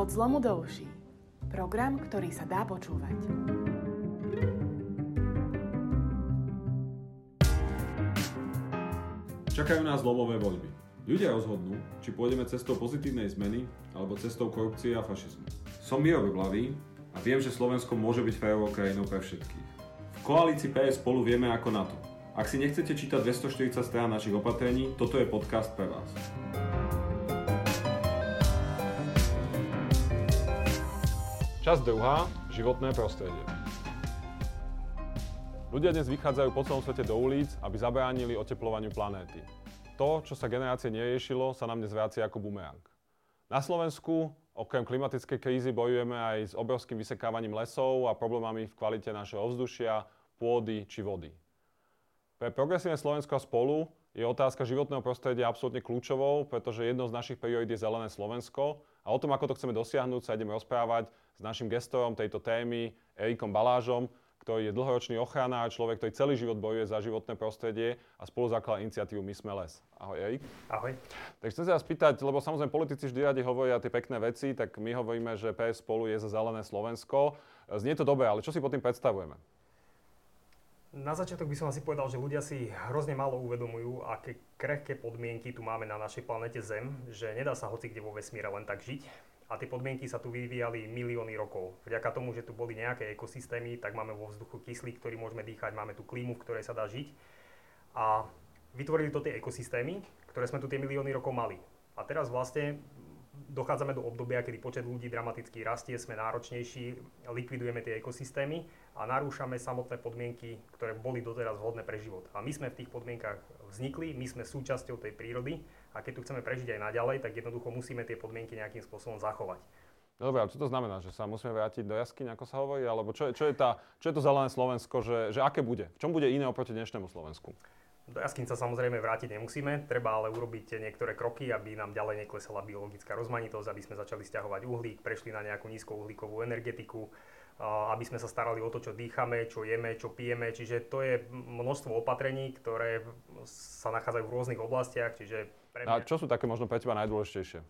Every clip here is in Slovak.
Od zlomu do uší. Program, ktorý sa dá počúvať. Čakajú nás zlomové voľby. Ľudia rozhodnú, či pôjdeme cestou pozitívnej zmeny alebo cestou korupcie a fašizmu. Som Miro Vyblavý a viem, že Slovensko môže byť férovou krajinou pre všetkých. V koalícii PS spolu vieme ako na to. Ak si nechcete čítať 240 strán našich opatrení, toto je podcast pre vás. Časť druhá. Životné prostredie. Ľudia dnes vychádzajú po celom svete do ulic, aby zabránili oteplovaniu planéty. To, čo sa generácie neriešilo, sa nám dnes vracia ako bumerang. Na Slovensku okrem klimatickej krízy bojujeme aj s obrovským vysekávaním lesov a problémami v kvalite našeho ovzdušia, pôdy či vody. Pre progresívne Slovensko a spolu je otázka životného prostredia absolútne kľúčovou, pretože jednou z našich priorít je zelené Slovensko a o tom, ako to chceme dosiahnuť, sa ideme rozprávať s našim gestorom tejto témy, Erikom Balážom, ktorý je dlhoročný ochrana, človek, ktorý celý život bojuje za životné prostredie a spolu zakladá iniciatívu My sme les. Ahoj Erik. Ahoj. Tak chcem sa spýtať, lebo samozrejme politici vždy radi hovoria tie pekné veci, tak my hovoríme, že PS spolu je za zelené Slovensko. Znie to dobre, ale čo si pod tým predstavujeme? Na začiatok by som asi povedal, že ľudia si hrozne málo uvedomujú, aké krehké podmienky tu máme na našej planete Zem, že nedá sa hoci kde vo vesmíre len tak žiť. A tie podmienky sa tu vyvíjali milióny rokov. Vďaka tomu, že tu boli nejaké ekosystémy, tak máme vo vzduchu kyslík, ktorý môžeme dýchať, máme tu klímu, v ktorej sa dá žiť. A vytvorili to tie ekosystémy, ktoré sme tu tie milióny rokov mali. A teraz vlastne dochádzame do obdobia, kedy počet ľudí dramaticky rastie, sme náročnejší, likvidujeme tie ekosystémy a narúšame samotné podmienky, ktoré boli doteraz vhodné pre život. A my sme v tých podmienkach vznikli, my sme súčasťou tej prírody a keď tu chceme prežiť aj naďalej, tak jednoducho musíme tie podmienky nejakým spôsobom zachovať. Dobre, ale čo to znamená? Že sa musíme vrátiť do jaskyň, ako sa hovorí? Alebo čo je, čo je, tá, čo je to zelené Slovensko? Že, že aké bude? V čom bude iné oproti dnešnému Slovensku? Do jaskyn sa samozrejme vrátiť nemusíme, treba ale urobiť niektoré kroky, aby nám ďalej neklesala biologická rozmanitosť, aby sme začali stiahovať uhlík, prešli na nejakú nízkouhlíkovú energetiku, aby sme sa starali o to, čo dýchame, čo jeme, čo pijeme. Čiže to je množstvo opatrení, ktoré sa nachádzajú v rôznych oblastiach. Čiže pre mňa... A čo sú také možno pre teba najdôležitejšie?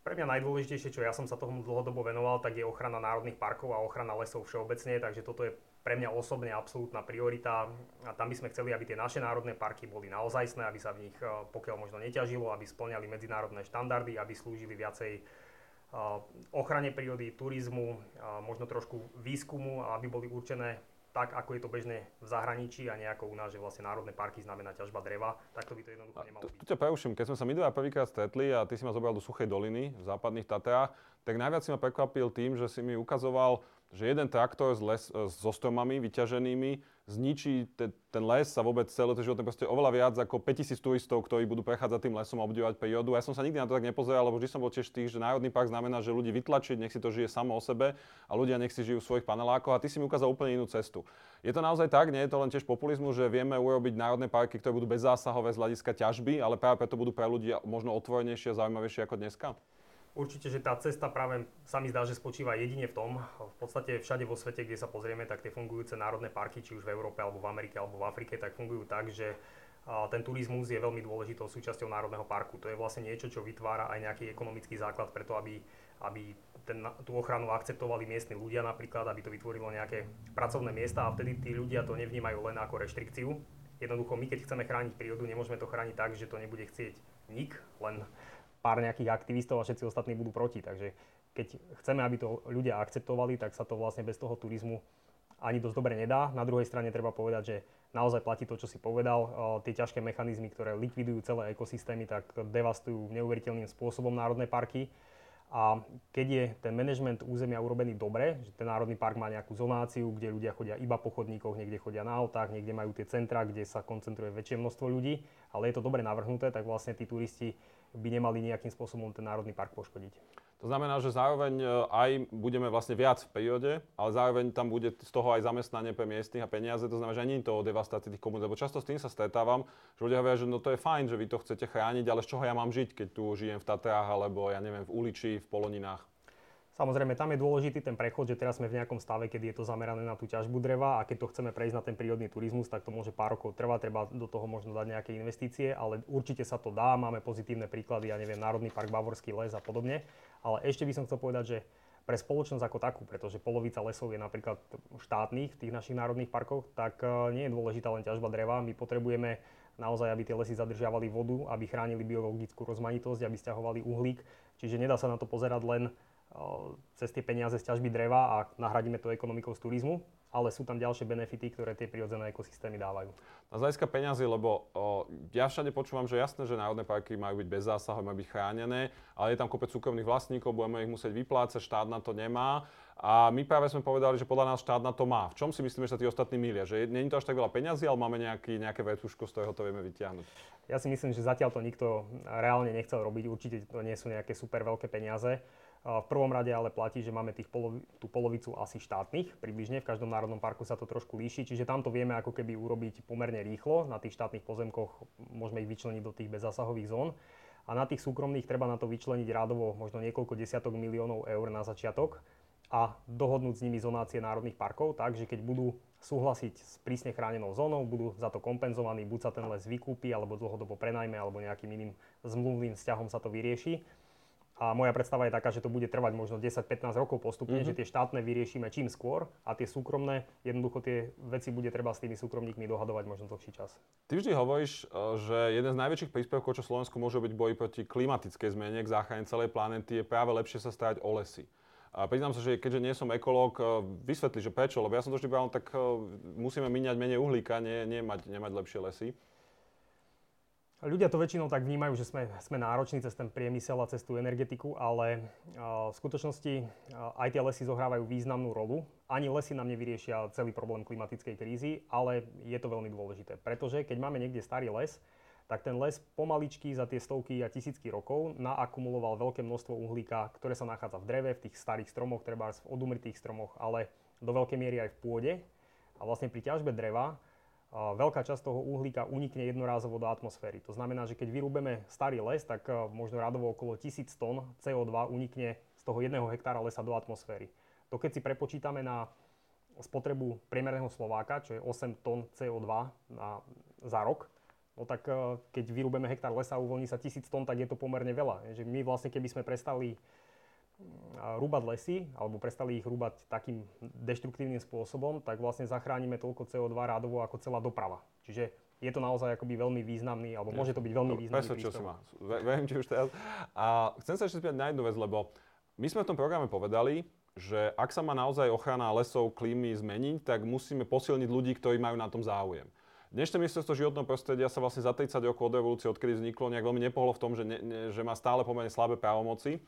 Pre mňa najdôležitejšie, čo ja som sa tomu dlhodobo venoval, tak je ochrana národných parkov a ochrana lesov všeobecne, takže toto je pre mňa osobne absolútna priorita a tam by sme chceli, aby tie naše národné parky boli naozajstné, aby sa v nich eh, pokiaľ možno neťažilo, aby splňali medzinárodné štandardy, aby slúžili viacej eh, ochrane prírody, turizmu, možno trošku výskumu a aby boli určené tak, ako je to bežné v zahraničí a nejako u nás, že vlastne národné parky znamená ťažba dreva, tak to by to jednoducho nemalo byť. Tu ťa preuším, keď sme sa my dva prvýkrát stretli a ty si ma zobral do Suchej doliny v západných Tatrách, tak najviac si ma prekvapil tým, že si mi ukazoval že jeden traktor s les, so stromami vyťaženými zničí te, ten les a vôbec celé to životné proste oveľa viac ako 5000 turistov, ktorí budú prechádzať tým lesom a obdivovať prírodu. Ja som sa nikdy na to tak nepozeral, lebo vždy som bol tiež tých, že národný park znamená, že ľudí vytlačiť, nech si to žije samo o sebe a ľudia nech si žijú v svojich panelákoch a ty si mi ukázal úplne inú cestu. Je to naozaj tak, nie je to len tiež populizmus, že vieme urobiť národné parky, ktoré budú bezzásahové z hľadiska ťažby, ale práve preto budú pre ľudí možno otvorenejšie a zaujímavejšie ako dneska? Určite, že tá cesta práve sa mi zdá, že spočíva jedine v tom, v podstate všade vo svete, kde sa pozrieme, tak tie fungujúce národné parky, či už v Európe, alebo v Amerike, alebo v Afrike, tak fungujú tak, že ten turizmus je veľmi dôležitou súčasťou národného parku. To je vlastne niečo, čo vytvára aj nejaký ekonomický základ preto, aby, aby ten, tú ochranu akceptovali miestni ľudia napríklad, aby to vytvorilo nejaké pracovné miesta a vtedy tí ľudia to nevnímajú len ako reštrikciu. Jednoducho my, keď chceme chrániť prírodu, nemôžeme to chrániť tak, že to nebude chcieť nik, len pár nejakých aktivistov a všetci ostatní budú proti. Takže keď chceme, aby to ľudia akceptovali, tak sa to vlastne bez toho turizmu ani dosť dobre nedá. Na druhej strane treba povedať, že naozaj platí to, čo si povedal. Tie ťažké mechanizmy, ktoré likvidujú celé ekosystémy, tak devastujú neuveriteľným spôsobom národné parky. A keď je ten manažment územia urobený dobre, že ten národný park má nejakú zonáciu, kde ľudia chodia iba po chodníkoch, niekde chodia na autách, niekde majú tie centra, kde sa koncentruje väčšie množstvo ľudí, ale je to dobre navrhnuté, tak vlastne tí turisti by nemali nejakým spôsobom ten národný park poškodiť. To znamená, že zároveň e, aj budeme vlastne viac v prírode, ale zároveň tam bude z toho aj zamestnanie pre miestnych a peniaze. To znamená, že nie to o devastácii tých komunít, lebo často s tým sa stretávam, že ľudia hovoria, že no to je fajn, že vy to chcete chrániť, ale z čoho ja mám žiť, keď tu žijem v Tatrách alebo ja neviem v Uliči, v Poloninách. Samozrejme, tam je dôležitý ten prechod, že teraz sme v nejakom stave, keď je to zamerané na tú ťažbu dreva a keď to chceme prejsť na ten prírodný turizmus, tak to môže pár rokov trvať, treba do toho možno dať nejaké investície, ale určite sa to dá, máme pozitívne príklady, ja neviem, Národný park Bavorský les a podobne. Ale ešte by som chcel povedať, že pre spoločnosť ako takú, pretože polovica lesov je napríklad štátnych v tých našich národných parkoch, tak e, nie je dôležitá len ťažba dreva. My potrebujeme naozaj, aby tie lesy zadržiavali vodu, aby chránili biologickú rozmanitosť, aby stiahovali uhlík. Čiže nedá sa na to pozerať len cez tie peniaze z ťažby dreva a nahradíme to ekonomikou z turizmu, ale sú tam ďalšie benefity, ktoré tie prírodzené ekosystémy dávajú. Na z hľadiska peňazí, lebo o, ja všade počúvam, že jasné, že národné parky majú byť bez zásahu, majú byť chránené, ale je tam kopec súkromných vlastníkov, budeme ich musieť vyplácať, štát na to nemá. A my práve sme povedali, že podľa nás štát na to má. V čom si myslíme, že sa tí ostatní milia? Že je to až tak veľa peňazí, ale máme nejaký, nejaké vetúško, z ktorého to vieme vyťahnuť. Ja si myslím, že zatiaľ to nikto reálne nechcel robiť. Určite to nie sú nejaké super veľké peniaze. V prvom rade ale platí, že máme tých polovi, tú polovicu asi štátnych, približne, v každom národnom parku sa to trošku líši, čiže tam to vieme ako keby urobiť pomerne rýchlo, na tých štátnych pozemkoch môžeme ich vyčleniť do tých bezzásahových zón. A na tých súkromných treba na to vyčleniť rádovo možno niekoľko desiatok miliónov eur na začiatok a dohodnúť s nimi zonácie národných parkov tak, že keď budú súhlasiť s prísne chránenou zónou, budú za to kompenzovaní, buď sa ten les vykúpi, alebo dlhodobo prenajme, alebo nejakým iným zmluvným vzťahom sa to vyrieši a moja predstava je taká, že to bude trvať možno 10-15 rokov postupne, mm-hmm. že tie štátne vyriešime čím skôr a tie súkromné, jednoducho tie veci bude treba s tými súkromníkmi dohadovať možno dlhší čas. Ty vždy hovoríš, e, že jeden z najväčších príspevkov, čo Slovensku môže byť boj proti klimatickej zmene, k záchrane celej planéty, je práve lepšie sa starať o lesy. A priznám sa, že keďže nie som ekológ, e, vysvetli, že prečo, lebo ja som to vždy bral, tak e, musíme míňať menej uhlíka, nie, nie mať, nemať lepšie lesy. Ľudia to väčšinou tak vnímajú, že sme, sme nároční cez ten priemysel a cez tú energetiku, ale v skutočnosti aj tie lesy zohrávajú významnú rolu. Ani lesy nám nevyriešia celý problém klimatickej krízy, ale je to veľmi dôležité. Pretože keď máme niekde starý les, tak ten les pomaličky za tie stovky a tisícky rokov naakumuloval veľké množstvo uhlíka, ktoré sa nachádza v dreve, v tých starých stromoch, treba v odumrtých stromoch, ale do veľkej miery aj v pôde. A vlastne pri ťažbe dreva veľká časť toho uhlíka unikne jednorázovo do atmosféry. To znamená, že keď vyrúbeme starý les, tak e, možno radovo okolo 1000 tón CO2 unikne z toho jedného hektára lesa do atmosféry. To keď si prepočítame na spotrebu priemerného Slováka, čo je 8 tón CO2 na, za rok, no tak e, keď vyrúbeme hektár lesa a uvoľní sa 1000 tón, tak je to pomerne veľa. Že my vlastne, keby sme prestali rúbať lesy, alebo prestali ich rúbať takým deštruktívnym spôsobom, tak vlastne zachránime toľko CO2 rádovo ako celá doprava. Čiže je to naozaj akoby veľmi významný, alebo môže to byť veľmi významný Presvedčil si ma. Verím ti už teraz. A chcem sa ešte spýtať na jednu vec, lebo my sme v tom programe povedali, že ak sa má naozaj ochrana lesov, klímy zmeniť, tak musíme posilniť ľudí, ktorí majú na tom záujem. Dnešné ministerstvo životného prostredia sa vlastne za 30 rokov od revolúcie, odkedy vzniklo, nejak veľmi nepohlo v tom, že, ne, ne, že má stále pomerne slabé právomoci.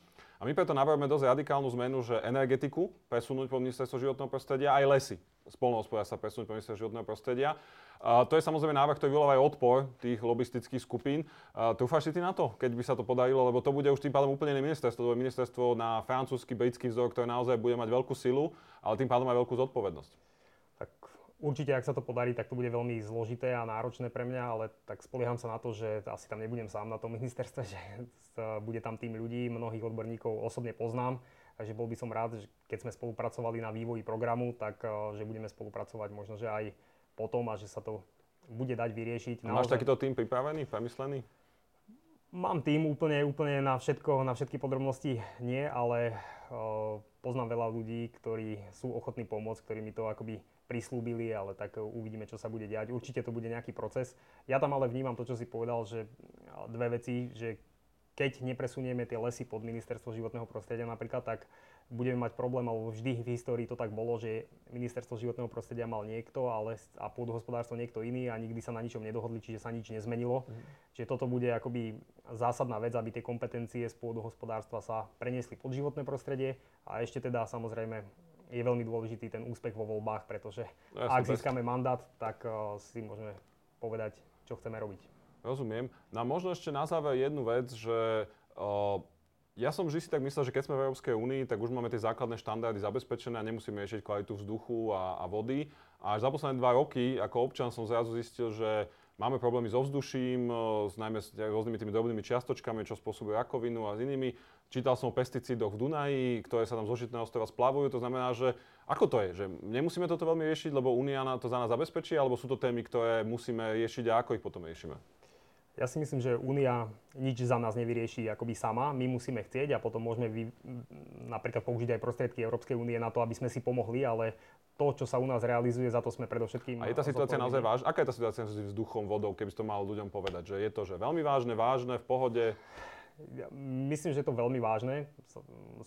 A my preto navrhujeme dosť radikálnu zmenu, že energetiku presunúť po ministerstvo životného prostredia, aj lesy sa presunúť po ministerstvo životného prostredia. A to je samozrejme návrh, ktorý vyvoláva aj odpor tých lobistických skupín. A trúfáš si ty na to, keď by sa to podarilo, lebo to bude už tým pádom úplne iné ministerstvo. To bude ministerstvo na francúzsky, britský vzor, ktoré naozaj bude mať veľkú silu, ale tým pádom aj veľkú zodpovednosť. Určite, ak sa to podarí, tak to bude veľmi zložité a náročné pre mňa, ale tak spolieham sa na to, že asi tam nebudem sám na tom ministerstve, že bude tam tým ľudí, mnohých odborníkov osobne poznám, takže bol by som rád, že keď sme spolupracovali na vývoji programu, tak eh, že budeme spolupracovať možno, že aj potom a že sa to bude dať vyriešiť. Máš naozaj... takýto tým pripravený, premyslený? Mám tým úplne, úplne na všetko, na všetky podrobnosti nie, ale uh, poznám veľa ľudí, ktorí sú ochotní pomôcť, ktorí mi to akoby prislúbili, ale tak uvidíme, čo sa bude diať. Určite to bude nejaký proces. Ja tam ale vnímam to, čo si povedal, že dve veci, že keď nepresunieme tie lesy pod ministerstvo životného prostredia napríklad, tak budeme mať problém, alebo vždy v histórii to tak bolo, že ministerstvo životného prostredia mal niekto ale, a pôdohospodárstvo niekto iný a nikdy sa na ničom nedohodli, čiže sa nič nezmenilo. Mm. Čiže toto bude akoby zásadná vec, aby tie kompetencie z pôdohospodárstva sa preniesli pod životné prostredie a ešte teda samozrejme je veľmi dôležitý ten úspech vo voľbách, pretože no, ak získame mandát, tak uh, si môžeme povedať, čo chceme robiť. Rozumiem. No a možno ešte na záver jednu vec, že uh, ja som vždy si tak myslel, že keď sme v Európskej únii, tak už máme tie základné štandardy zabezpečené a nemusíme riešiť kvalitu vzduchu a, a vody. A až za posledné dva roky ako občan som zrazu zistil, že máme problémy so vzduším, s, najmä s rôznymi tými drobnými čiastočkami, čo spôsobujú rakovinu a s inými. Čítal som o pesticídoch v Dunaji, ktoré sa tam zo Žitného ostrova splavujú. To znamená, že ako to je? Že nemusíme toto veľmi riešiť, lebo Únia to za nás zabezpečí, alebo sú to témy, ktoré musíme riešiť a ako ich potom riešime? Ja si myslím, že Únia nič za nás nevyrieši akoby sama. My musíme chcieť a potom môžeme vy, napríklad použiť aj prostriedky Európskej únie na to, aby sme si pomohli, ale to, čo sa u nás realizuje, za to sme predovšetkým... A je tá situácia naozaj vážna? Aká je tá situácia s vzduchom, vodou, keby si to mal ľuďom povedať? Že je to že veľmi vážne, vážne, v pohode? Ja myslím, že je to veľmi vážne.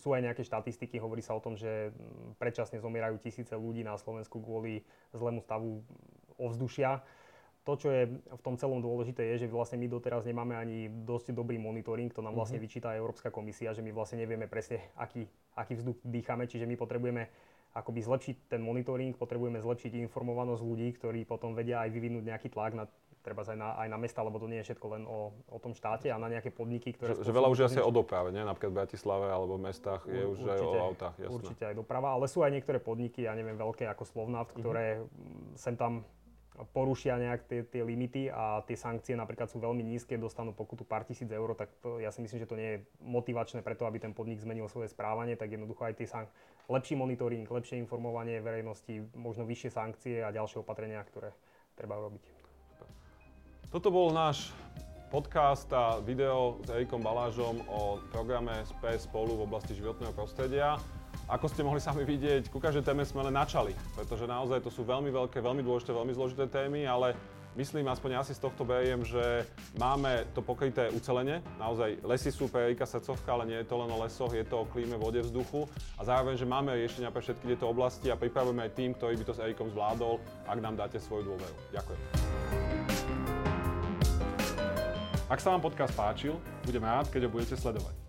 Sú aj nejaké štatistiky, hovorí sa o tom, že predčasne zomierajú tisíce ľudí na Slovensku kvôli zlému stavu ovzdušia to, čo je v tom celom dôležité, je, že vlastne my doteraz nemáme ani dosť dobrý monitoring, to nám vlastne mm-hmm. vyčíta Európska komisia, že my vlastne nevieme presne, aký, aký vzduch dýchame, čiže my potrebujeme akoby zlepšiť ten monitoring, potrebujeme zlepšiť informovanosť ľudí, ktorí potom vedia aj vyvinúť nejaký tlak na treba aj na, aj na mesta, lebo to nie je všetko len o, o tom štáte a na nejaké podniky, ktoré... Že, že veľa už je asi o doprave, nie? Napríklad v Bratislave alebo v mestách je už určite, aj o autách, jasné. Určite aj doprava, ale sú aj niektoré podniky, ja neviem, veľké ako Slovnaft, mhm. ktoré mm-hmm. sem tam porušia nejak tie, tie limity a tie sankcie napríklad sú veľmi nízke, dostanú pokutu pár tisíc eur, tak to, ja si myslím, že to nie je motivačné preto, aby ten podnik zmenil svoje správanie, tak jednoducho aj tie sank- lepší monitoring, lepšie informovanie verejnosti, možno vyššie sankcie a ďalšie opatrenia, ktoré treba urobiť. Toto bol náš podcast a video s Erikom Balážom o programe SP spolu v oblasti životného prostredia. Ako ste mohli sami vidieť, ku každej téme sme len načali, pretože naozaj to sú veľmi veľké, veľmi dôležité, veľmi zložité témy, ale myslím, aspoň asi z tohto beriem, že máme to pokryté ucelenie. Naozaj lesy sú Erika srdcovka, ale nie je to len o lesoch, je to o klíme, vode, vzduchu. A zároveň, že máme riešenia pre všetky tieto oblasti a pripravujeme aj tým, ktorý by to s Erikom zvládol, ak nám dáte svoju dôveru. Ďakujem. Ak sa vám podcast páčil, budem rád, keď ho budete sledovať.